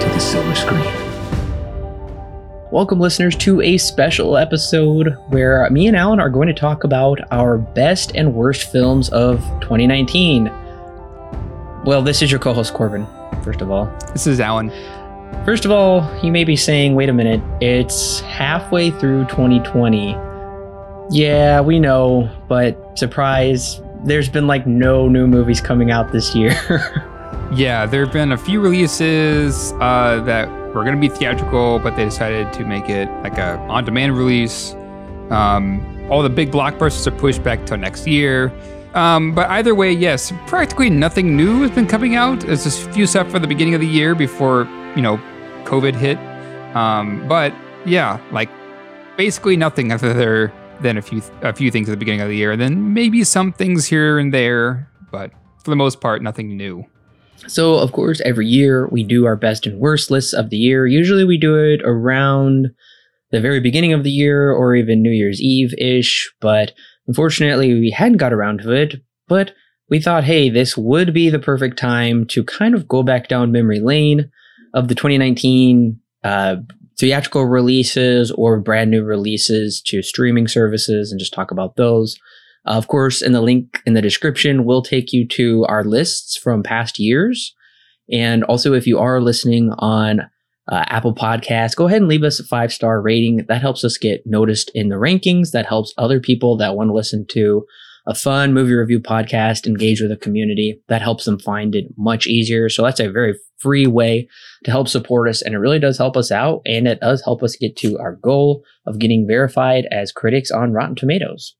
to the silver screen. Welcome, listeners, to a special episode where me and Alan are going to talk about our best and worst films of 2019. Well, this is your co host, Corbin, first of all. This is Alan. First of all, you may be saying, wait a minute, it's halfway through 2020. Yeah, we know, but surprise, there's been like no new movies coming out this year. Yeah, there have been a few releases uh, that were going to be theatrical, but they decided to make it like a on-demand release. Um, all the big blockbusters are pushed back till next year. Um, but either way, yes, practically nothing new has been coming out. There's just a few stuff for the beginning of the year before you know COVID hit. Um, but yeah, like basically nothing other than a few a few things at the beginning of the year, and then maybe some things here and there. But for the most part, nothing new. So, of course, every year we do our best and worst lists of the year. Usually we do it around the very beginning of the year or even New Year's Eve ish, but unfortunately we hadn't got around to it. But we thought, hey, this would be the perfect time to kind of go back down memory lane of the 2019 uh, theatrical releases or brand new releases to streaming services and just talk about those. Uh, of course, in the link in the description, we'll take you to our lists from past years. And also, if you are listening on uh, Apple Podcasts, go ahead and leave us a five star rating. That helps us get noticed in the rankings. That helps other people that want to listen to a fun movie review podcast engage with the community. That helps them find it much easier. So that's a very free way to help support us. And it really does help us out. And it does help us get to our goal of getting verified as critics on Rotten Tomatoes.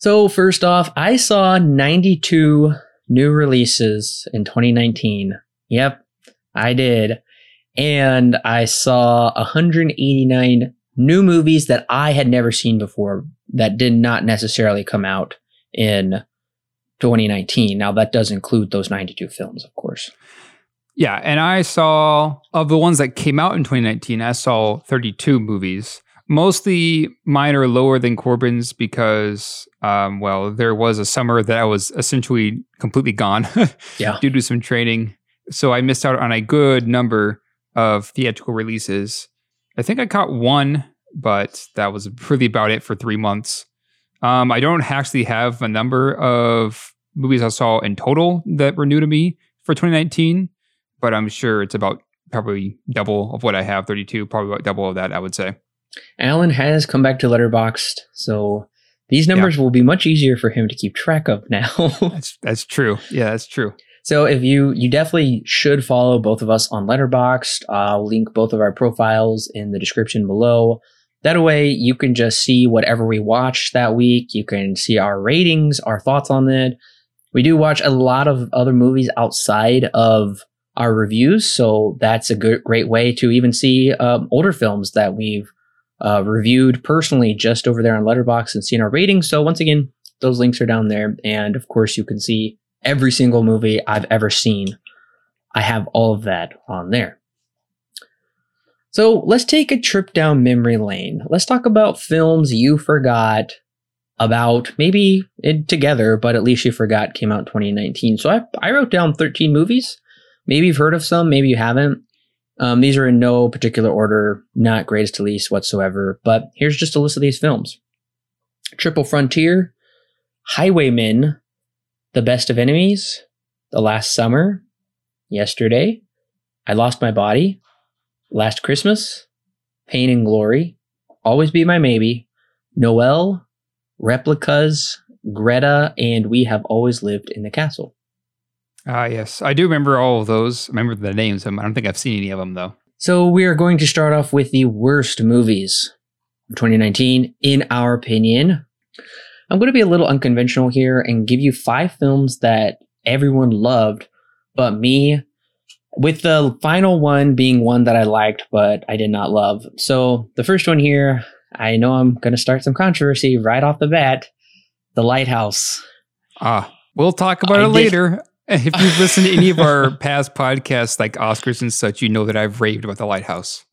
So, first off, I saw 92 new releases in 2019. Yep, I did. And I saw 189 new movies that I had never seen before that did not necessarily come out in 2019. Now, that does include those 92 films, of course. Yeah, and I saw, of the ones that came out in 2019, I saw 32 movies mostly mine are lower than Corbin's because, um, well, there was a summer that I was essentially completely gone yeah. due to some training. So I missed out on a good number of theatrical releases. I think I caught one, but that was really about it for three months. Um, I don't actually have a number of movies I saw in total that were new to me for 2019, but I'm sure it's about probably double of what I have 32, probably about double of that, I would say. Alan has come back to Letterboxd, so these numbers yeah. will be much easier for him to keep track of now. that's that's true. Yeah, that's true. So if you you definitely should follow both of us on Letterboxd. I'll link both of our profiles in the description below. That way you can just see whatever we watch that week. You can see our ratings, our thoughts on it. We do watch a lot of other movies outside of our reviews, so that's a good great way to even see um, older films that we've uh, reviewed personally just over there on Letterboxd and seen our ratings. So once again, those links are down there, and of course you can see every single movie I've ever seen. I have all of that on there. So let's take a trip down memory lane. Let's talk about films you forgot about, maybe together, but at least you forgot came out in 2019. So I, I wrote down 13 movies. Maybe you've heard of some, maybe you haven't. Um, these are in no particular order, not greatest to least whatsoever, but here's just a list of these films Triple Frontier, Highwaymen, The Best of Enemies, The Last Summer, Yesterday, I Lost My Body, Last Christmas, Pain and Glory, Always Be My Maybe, Noel, Replicas, Greta, and We Have Always Lived in the Castle. Ah, uh, yes. I do remember all of those. I remember the names. I don't think I've seen any of them, though. So we are going to start off with the worst movies of 2019, in our opinion. I'm going to be a little unconventional here and give you five films that everyone loved, but me, with the final one being one that I liked, but I did not love. So the first one here, I know I'm going to start some controversy right off the bat. The Lighthouse. Ah, we'll talk about I it did- later. If you've listened to any of our past podcasts, like Oscars and such, you know that I've raved about the lighthouse.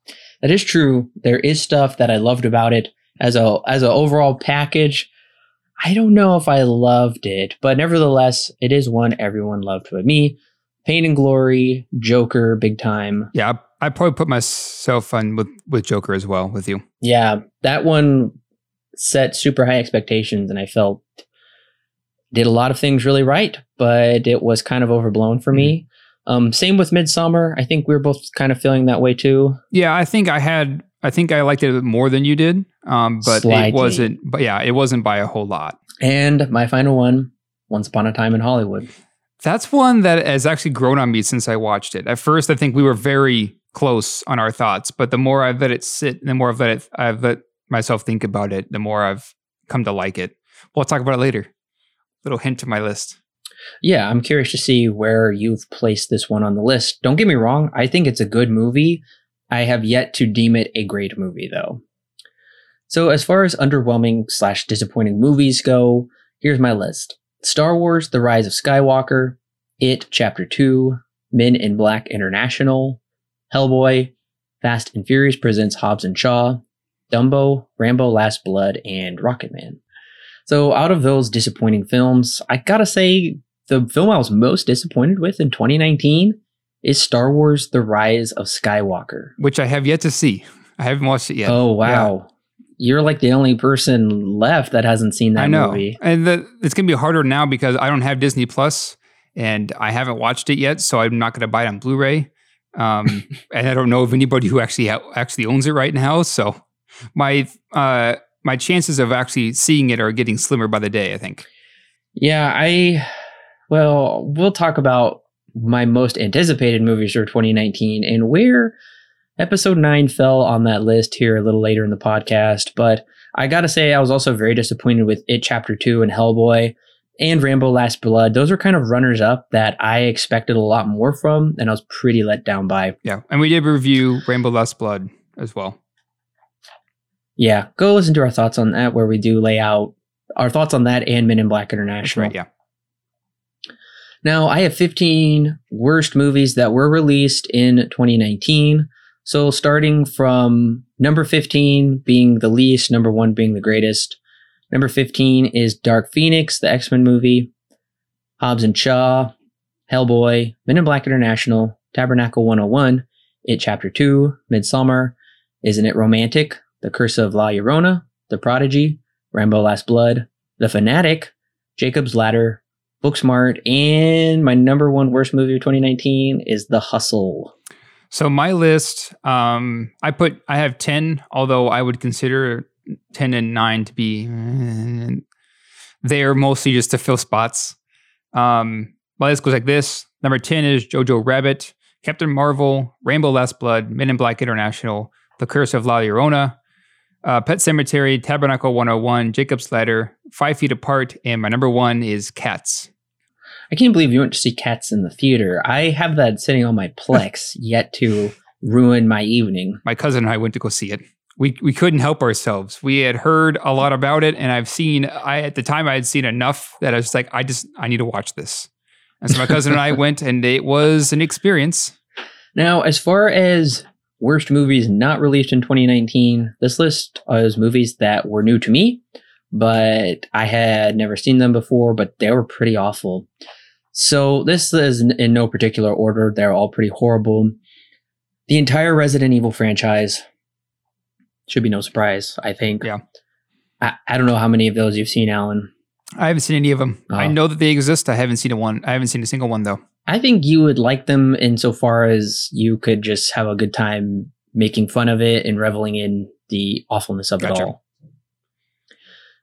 That is true. There is stuff that I loved about it as a as an overall package. I don't know if I loved it, but nevertheless, it is one everyone loved but me. Pain and Glory, Joker, big time. Yeah, I, I probably put myself on with with Joker as well with you. Yeah, that one set super high expectations, and I felt did a lot of things really right, but it was kind of overblown for me. Um, same with Midsommar. I think we were both kind of feeling that way too. Yeah, I think I had. I think I liked it more than you did. Um, but Slightly. it wasn't. But yeah, it wasn't by a whole lot. And my final one, Once Upon a Time in Hollywood. That's one that has actually grown on me since I watched it. At first, I think we were very close on our thoughts, but the more I've let it sit, the more I've let it, I've let myself think about it, the more I've come to like it. We'll talk about it later. Little hint to my list. Yeah, I'm curious to see where you've placed this one on the list. Don't get me wrong, I think it's a good movie. I have yet to deem it a great movie, though. So, as far as underwhelming slash disappointing movies go, here's my list Star Wars The Rise of Skywalker, It Chapter 2, Men in Black International, Hellboy, Fast and Furious presents Hobbs and Shaw, Dumbo, Rambo Last Blood, and Rocketman. So, out of those disappointing films, I gotta say, the film I was most disappointed with in 2019 is Star Wars The Rise of Skywalker. which I have yet to see. I haven't watched it yet. Oh, wow. You're like the only person left that hasn't seen that I know. movie. And the, it's going to be harder now because I don't have Disney Plus and I haven't watched it yet. So I'm not going to buy it on Blu ray. Um, and I don't know of anybody who actually ha- actually owns it right now. So my uh, my chances of actually seeing it are getting slimmer by the day, I think. Yeah, I. Well, we'll talk about my most anticipated movies for 2019 and where episode 9 fell on that list here a little later in the podcast. But I gotta say, I was also very disappointed with It Chapter 2 and Hellboy and Rambo Last Blood. Those are kind of runners up that I expected a lot more from, and I was pretty let down by. Yeah. And we did review Rambo Last Blood as well. Yeah, go listen to our thoughts on that, where we do lay out our thoughts on that and Men in Black International. right. Yeah. Now, I have 15 worst movies that were released in 2019. So, starting from number 15 being the least, number one being the greatest. Number 15 is Dark Phoenix, the X Men movie, Hobbs and Shaw, Hellboy, Men in Black International, Tabernacle 101, It Chapter 2, Midsommar, Isn't It Romantic, The Curse of La Llorona, The Prodigy, Rambo Last Blood, The Fanatic, Jacob's Ladder, Booksmart, and my number one worst movie of 2019 is The Hustle. So my list, um, I put I have ten, although I would consider ten and nine to be eh, they're mostly just to fill spots. Um, my list goes like this: number ten is Jojo Rabbit, Captain Marvel, Rambo Last Blood, Men in Black International, The Curse of La Llorona, uh, Pet Sematary, Tabernacle 101, Jacob's Ladder, Five Feet Apart, and my number one is Cats. I can't believe you went to see Cats in the theater. I have that sitting on my Plex, yet to ruin my evening. my cousin and I went to go see it. We we couldn't help ourselves. We had heard a lot about it, and I've seen. I at the time I had seen enough that I was like, I just I need to watch this. And so my cousin and I went, and it was an experience. Now, as far as worst movies not released in 2019, this list is movies that were new to me, but I had never seen them before, but they were pretty awful. So this is in- no particular order. They're all pretty horrible. The entire Resident Evil franchise should be no surprise, I think. Yeah. I, I don't know how many of those you've seen, Alan. I haven't seen any of them. I Oh. know that they exist. I haven't seen a one. I haven't seen a single one though. I think you would like them insofar as you could just have a good time making fun of it and reveling in the awfulness of Gotcha. it all.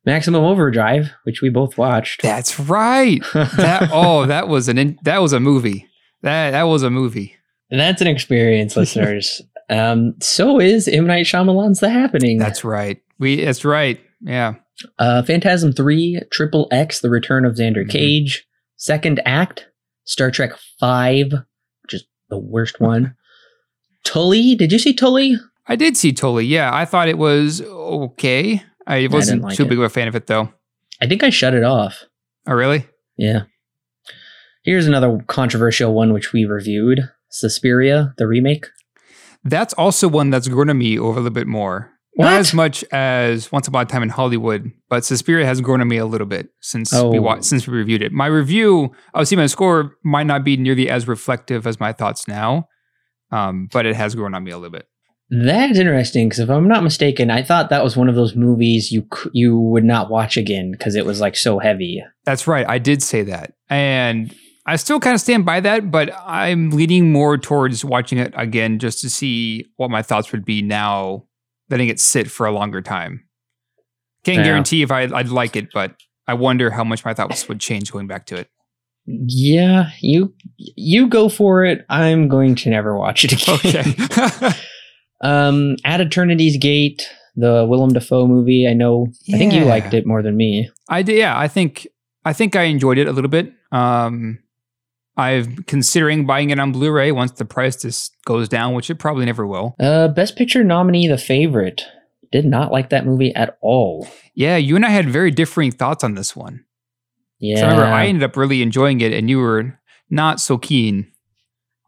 Maximum Overdrive, which we both watched. That's right. That oh, that was an in, that was a movie. That that was a movie. And That's an experience, listeners. Um, so is M. Night Shyamalan's The Happening. That's right. We that's right. Yeah. uh, Phantasm 3, Triple X, The Return of Xander Mhm. Cage, Second Act, Star Trek 5, which is the worst one. Tully, did you see Tully? I did see Tully. Yeah, I thought it was okay. I wasn't like too it. big of a fan of it though. I think I shut it off. Oh, really? Yeah. Here's another controversial one which we reviewed Suspiria, the remake. That's also one that's grown on me over a little bit more. What? Not as much as Once Upon a Time in Hollywood, but Suspiria has grown on me a little bit since we watched, since we reviewed it. My review, obviously, my score might not be nearly as reflective as my thoughts now, um, but it has grown on me a little bit. That's interesting because if I'm not mistaken, I thought that was one of those movies you you would not watch again because it was like so heavy. That's right. I did say that. And I still kind of stand by that, but I'm leaning more towards watching it again just to see what my thoughts would be now letting it sit for a longer time. Can't Yeah. guarantee if I, I'd like it, but I wonder how much my thoughts would change going back to it. Yeah, you you go for it. I'm going to never watch it again. Okay. um, at Eternity's Gate, the Willem Dafoe movie. I know. I think you liked it more than me. I did. Yeah, I think I think I enjoyed it a little bit. Um, I'm considering buying it on Blu-ray once the price just goes down, which it probably never will. Uh, Best Picture nominee, The Favorite. Did not like that movie at all. Yeah, you and I had very differing thoughts on this one. Yeah, So I remember I ended up really enjoying it, and you were not so keen.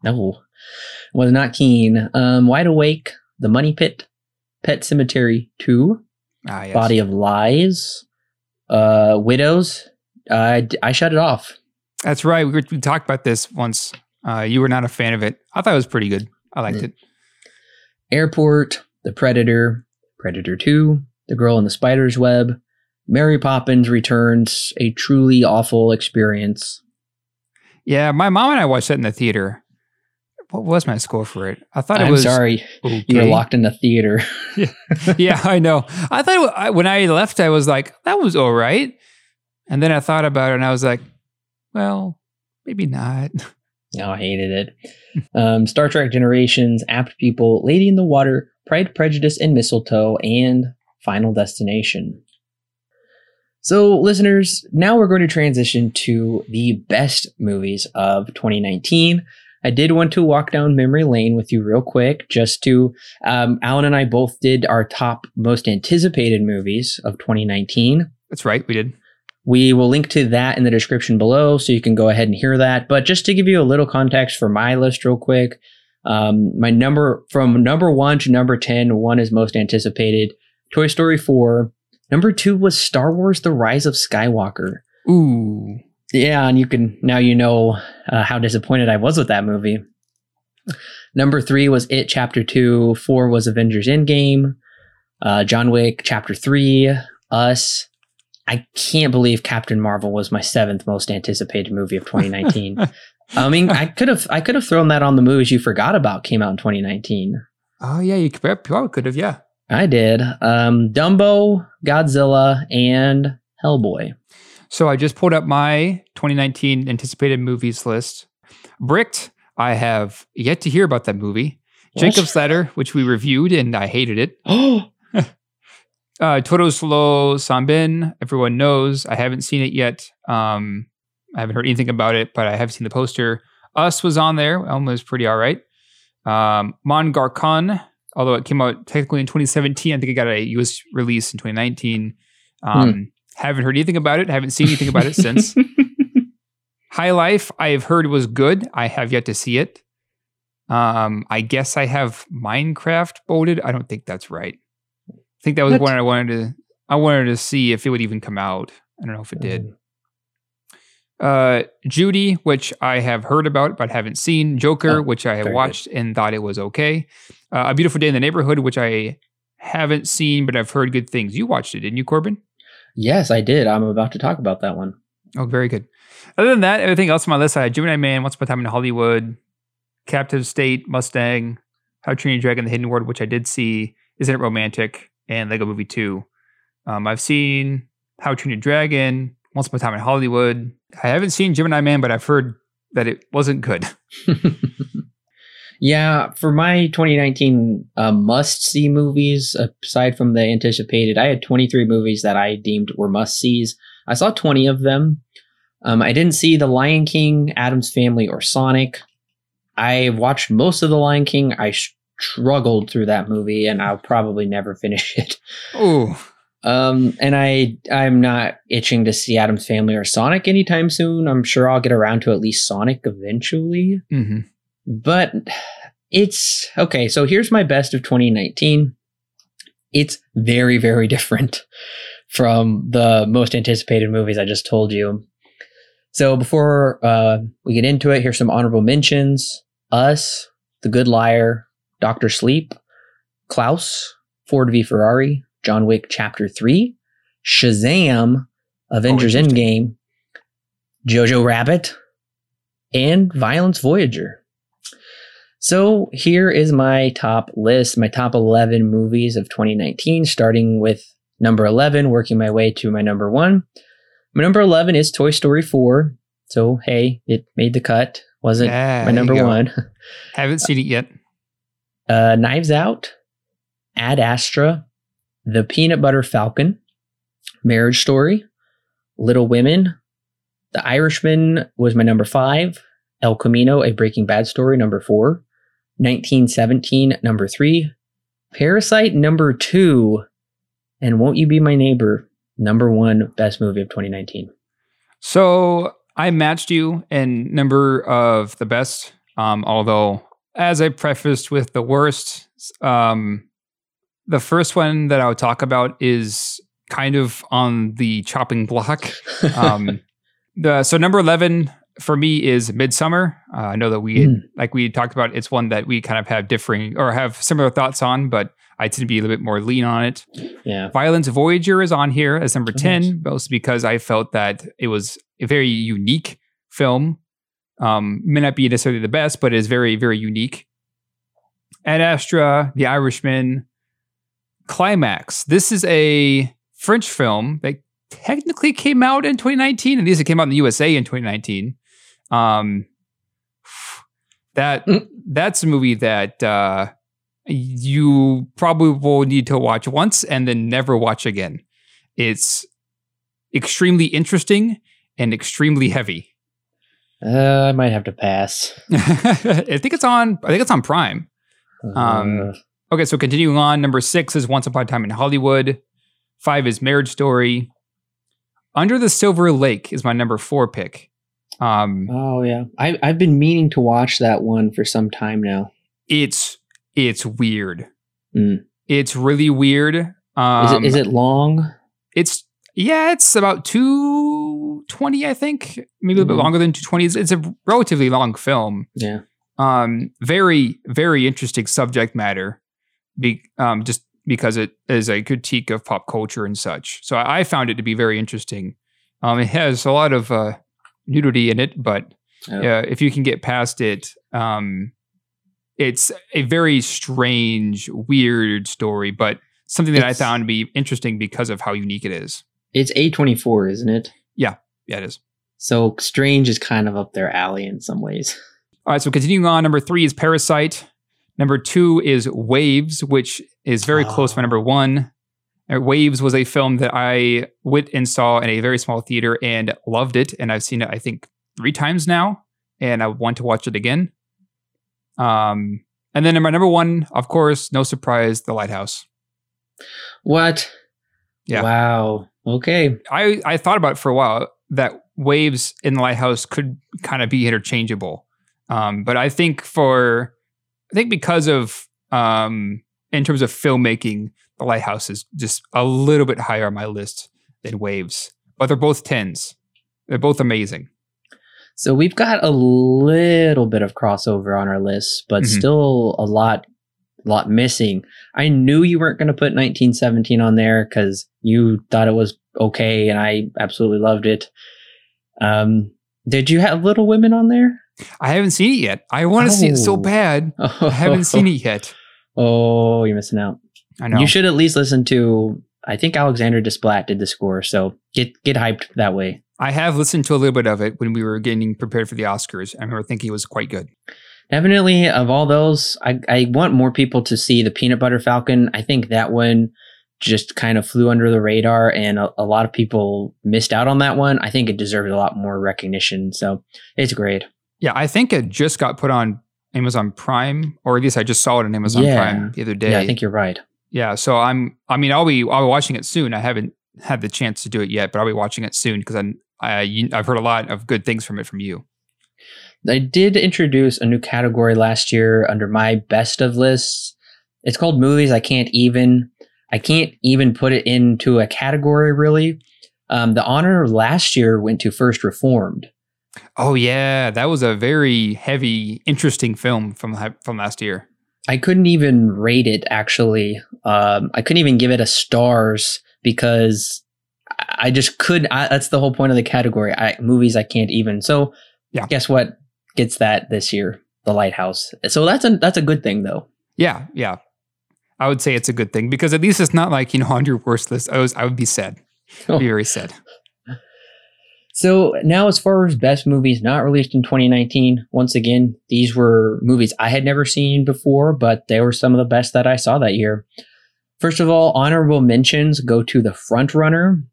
no, was not keen. Um, Wide Awake, The Money Pit, Pet Sematary Two, Ah, yes. Body of Lies, uh, Widows. I shut it off. That's right. We, were, we talked about this once. Uh, you were not a fan of it. I thought it was pretty good. I liked Yeah. it. Airport, The Predator, Predator 2, The Girl in the Spider's Web, Mary Poppins Returns, a truly awful experience. Yeah, my mom and I watched that in the theater. What was my score for it? I thought it was. I'm sorry, okay. you were locked in the theater. yeah, I know. I thought it, I, when I left, I was like, that was all right. And then I thought about it, and I was like, well, maybe not. Oh, I hated it. Um, Star Trek Generations, Apt Pupil, Lady in the Water, Pride, Prejudice, and Mistletoe, and Final Destination. So, listeners, now we're going to transition to the best movies of 2019. I did want to walk down memory lane with you real quick, just to. Um, Alan and I both did our top most anticipated movies of 2019. That's right, we did. We will link to that in the description below so you can go ahead and hear that. But just to give you a little context for my list, real quick, um, my number from number one to number 10, one is most anticipated Toy Story 4. Number two was Star Wars The Rise of Skywalker. Ooh. Yeah, and you can now you know uh, how disappointed I was with that movie. Number three was It Chapter Two. Four was Avengers Endgame. Uh, John Wick Chapter Three. Us. I can't believe Captain Marvel was my seventh most anticipated movie of 2019. I mean, I could have I could have thrown that on the movies you forgot about came out in 2019. Oh yeah, you probably could have. Yeah. I did. Um, Dumbo, Godzilla, and Hellboy. So I just pulled up my 2019 anticipated movies list. Bricked. I have yet to hear about that movie. What? Jacob's Ladder, which we reviewed, and I hated it. Oh, Uh, Toro Solo Sambin, everyone knows. I haven't seen it yet. Um, I haven't heard anything about it, but I have seen the poster. Us was on there. Elm was pretty all right. Um, Mon Garcon, although it came out technically in 2017, I think it got a US release in 2019. Um, Haven't heard anything about it. Haven't seen anything about it since. High Life, I've heard was good. I have yet to see it. Um, I guess I have Minecraft bolded. I don't think that's right. I think that was What? one I wanted to. I wanted to see if it would even come out. I don't know if it did. Uh, Judy, which I have heard about but haven't seen. Joker, Oh, which I have very good. watched and thought it was okay. Uh, A Beautiful Day in the Neighborhood, which I haven't seen but I've heard good things. You watched it, didn't you, Corbin? Yes, I did. I'm about to talk about that one. Oh, very good. Other than that, everything else on my list, I had Gemini Man, Once Upon a Time in Hollywood, Captive State, Mustang, How to Train Your Dragon, The Hidden World, which I did see, Isn't It Romantic, and Lego Movie 2. Um, I've seen How to Train Your Dragon, Once Upon a Time in Hollywood. I haven't seen Gemini Man, but I've heard that it wasn't good. yeah, for my 2019 uh, must see movies, aside from the anticipated, I had 23 movies that I deemed were must sees. I saw 20 of them. Um, I didn't see The Lion King, Addams Family, or Sonic. I watched most of The Lion King. I struggled through that movie, and I'll probably never finish it. Oh, Um, and I I'm not itching to see Addams Family or Sonic anytime soon. I'm sure I'll get around to at least Sonic eventually. hmm But it's okay. So here's my best of 2019. It's very very different from the most anticipated movies I just told you. So before uh, we get into it, here's some honorable mentions: Us, The Good Liar, Doctor Sleep, Klaus, Ford v Ferrari, John Wick Chapter Three, Shazam, Avengers interesting. Endgame, Jojo Rabbit, and Violence Voyager. So here is my top list, my top 11 movies of 2019, starting with number 11, working my way to my number one. My number 11 is Toy Story 4. So, hey, it made the cut. Wasn't Yeah, my number one. Haven't seen it yet. Uh, Knives Out, Ad Astra, The Peanut Butter Falcon, Marriage Story, Little Women, The Irishman was my number five, El Camino, A Breaking Bad Story, number four, 1917, number three, Parasite, number two, and Won't You Be My Neighbor, number one best movie of 2019. So I matched you in number of the best. Um, although, as I prefaced with the worst, um, the first one that I would talk about is kind of on the chopping block. Um, the so number eleven for me is Midsommar. Uh, I know that we Mm. like we talked about. It's one that we kind of have differing or have similar thoughts on, but I tend to be a little bit more lean on it. yeah. Violence Voyager is on here as number Oh, 10, nice. mostly because I felt that it was a very unique film. Um, may not be necessarily the best, but it is very, very unique. Ad Astra, The Irishman, Climax. This is a French film that technically came out in 2019, at least it came out in the USA in 2019. Um, that Mm. that's a movie that uh, you probably will need to watch once and then never watch again. It's extremely interesting and extremely heavy. Uh, I might have to pass. I think it's on. I think it's on Prime. Um, Uh, Okay, so continuing on, number six is Once Upon a Time in Hollywood. Five is Marriage Story. Under the Silver Lake is my number four pick. Um, oh, yeah. I, I've been meaning to watch that one for some time now. it's it's weird. Mm. It's really weird. Um, Is, it, is it long? It's yeah, it's about two twenty, I think, maybe a little bit longer than two twenty. It's, it's a relatively long film. Yeah. Um, very very interesting subject matter. Be, um, just because it is a critique of pop culture and such. So I, I found it to be very interesting. Um, it has a lot of uh, nudity in it, but Oh. yeah, if you can get past it, um, it's a very strange, weird story, but something that I found to be interesting because of how unique it is. It's A24, isn't it? Yeah, Yeah, it is. So Strange is kind of up their alley in some ways. All right, so continuing on, number three is Parasite. Number two is Waves, which is very close to number one. Uh, Waves was a film that I went and saw in a very small theater and loved it. And I've seen it, I think, three times now. And I want to watch it again. Um, and then my number one, of course, no surprise, The Lighthouse. What? Yeah. Wow. Okay. I, I thought about it for a while that Waves in The Lighthouse could kind of be interchangeable. Um, but I think for, I think because of, um, in terms of filmmaking, The lighthouse is just a little bit higher on my list than Waves. But they're both tens. They're both amazing. So we've got a little bit of crossover on our list, but Mhm. still a lot lot missing. I knew you weren't going to put 1917 on there cuz you thought it was okay and I absolutely loved it. Um did you have Little Women on there? I haven't seen it yet. I want to see it so Oh. bad. I haven't seen it yet. Oh, you're missing out. I know. You should at least listen to I think Alexandre Desplat did the score, so get get hyped that way. I have listened to a little bit of it when we were getting prepared for the Oscars. I remember thinking it was quite good. Definitely, of all those, I, I want more people to see the Peanut Butter Falcon. I think that one just kind of flew under the radar, and a, a lot of people missed out on that one. I think it deserved a lot more recognition, so it's great. Yeah, I think it just got put on Amazon Prime, or at least I just saw it on Amazon Yeah. Prime the other day. Yeah, I think you're right. Yeah, so I'm. I mean, I'll be. I'll be watching it soon. I haven't had the chance to do it yet, but I'll be watching it soon because I'm. I, I've heard a lot of good things from it from you. I did introduce a new category last year under my best of lists. It's called movies I can't even I can't even put it into a category really. Um, the honor last year went to First Reformed. Oh yeah, that was a very heavy, interesting film from from last year. I couldn't even rate it actually. Um, I couldn't even give it a stars because I just could. I, that's the whole point of the category. I, movies I can't even. So Yeah. guess what gets that this year? The Lighthouse. So that's a that's a good thing though. Yeah, yeah. I would say it's a good thing because at least it's not like you know on your worst list. I was. I would be sad. Oh. Be very sad. So now, as far as best movies not released in 2019, once again, these were movies I had never seen before, but they were some of the best that I saw that year. First of all, honorable mentions go to The Front Runner.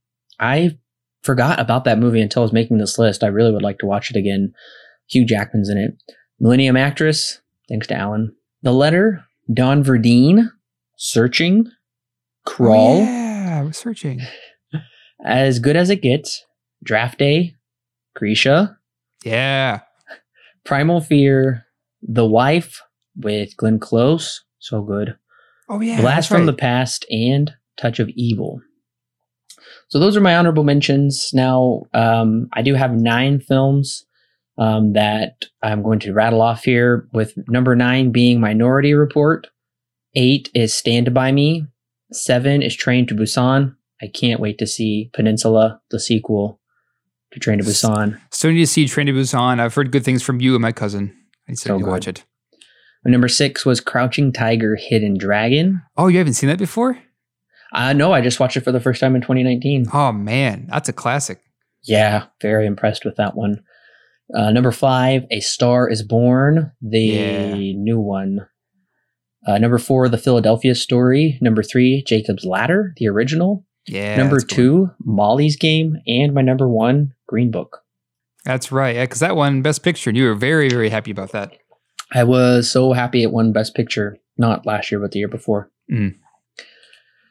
I forgot about that movie until I was making this list. I really would like to watch it again. Hugh Jackman's in it. Millennium Actress, thanks to Alan. The Letter, Don Verdean, Searching, Crawl. Oh, yeah, I was searching. As Good as It Gets, Draft Day, Krisha, Yeah. Primal Fear, The Wife with Glenn Close, so good. Oh yeah. Blast that's from right. the Past, and Touch of Evil. So those are my honorable mentions. Now, um, I do have nine films um, that I'm going to rattle off here, with number nine being Minority Report, eight is Stand By Me, seven is Train to Busan. I can't wait to see Peninsula, the sequel to Train to Busan. Still need to see Train to Busan. I've heard good things from you and my cousin. I said So you watch it. Number six was Crouching Tiger, Hidden Dragon. Oh, you haven't seen that before? Uh, no, I just watched it for the first time in 2019. Oh man, that's a classic. Yeah, very impressed with that one. Uh, number five, A Star is Born, the Yeah. new one. Uh, number four, The Philadelphia Story. Number three, Jacob's Ladder, the original. Yeah. number that's cool. two, Molly's Game. And my number one, Green Book. That's right. Yeah, because that one, Best Picture, and you were very, very happy about that. I was so happy it won Best Picture, not last year, but the year before. Mm.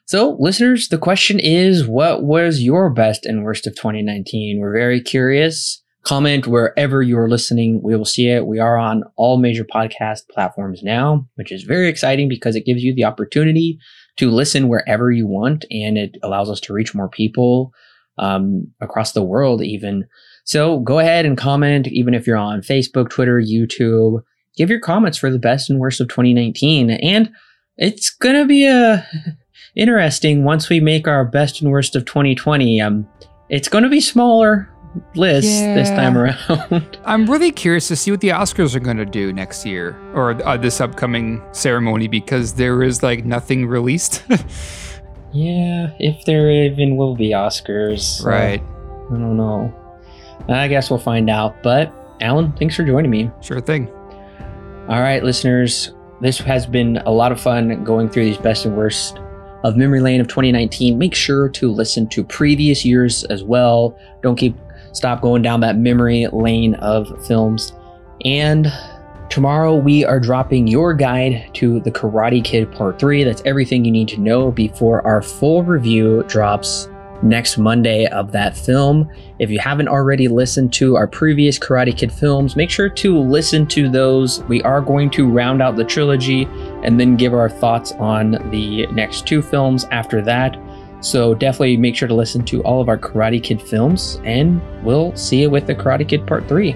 So, listeners, the question is what was your best and worst of 2019? We're very curious. Comment wherever you're listening. We will see it. We are on all major podcast platforms now, which is very exciting because it gives you the opportunity to listen wherever you want and it allows us to reach more people um, across the world, even. So, go ahead and comment, even if you're on Facebook, Twitter, YouTube. Give your comments for the best and worst of 2019. And it's going to be a interesting once we make our best and worst of 2020. Um, it's going to be smaller lists this time around. I'm really curious to see what the Oscars are going to do next year or uh, this upcoming ceremony because there is like nothing released. yeah, if there even will be Oscars. right. I don't know. I guess we'll find out. But Alan, thanks for joining me. Sure thing. All right, listeners, this has been a lot of fun going through these best and worst of Memory Lane of 2019. Make sure to listen to previous years as well. Don't keep stop going down that memory lane of films. And tomorrow we are dropping your guide to The Karate Kid Part 3. That's everything you need to know before our full review drops next Monday of that film. If you haven't already listened to our previous Karate Kid films, make sure to listen to those. We are going to round out the trilogy and then give our thoughts on the next two films after that. So definitely make sure to listen to all of our Karate Kid films, and we'll see you with the Karate Kid Part 3.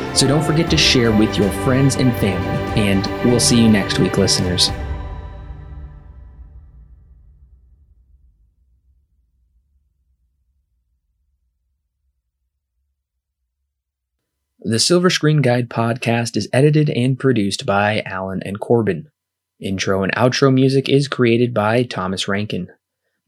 So don't forget to share with your friends and family. And we'll see you next week, listeners. The Silver Screen Guide podcast is edited and produced by Alan and Corbin. Intro and outro music is created by Thomas Rankin.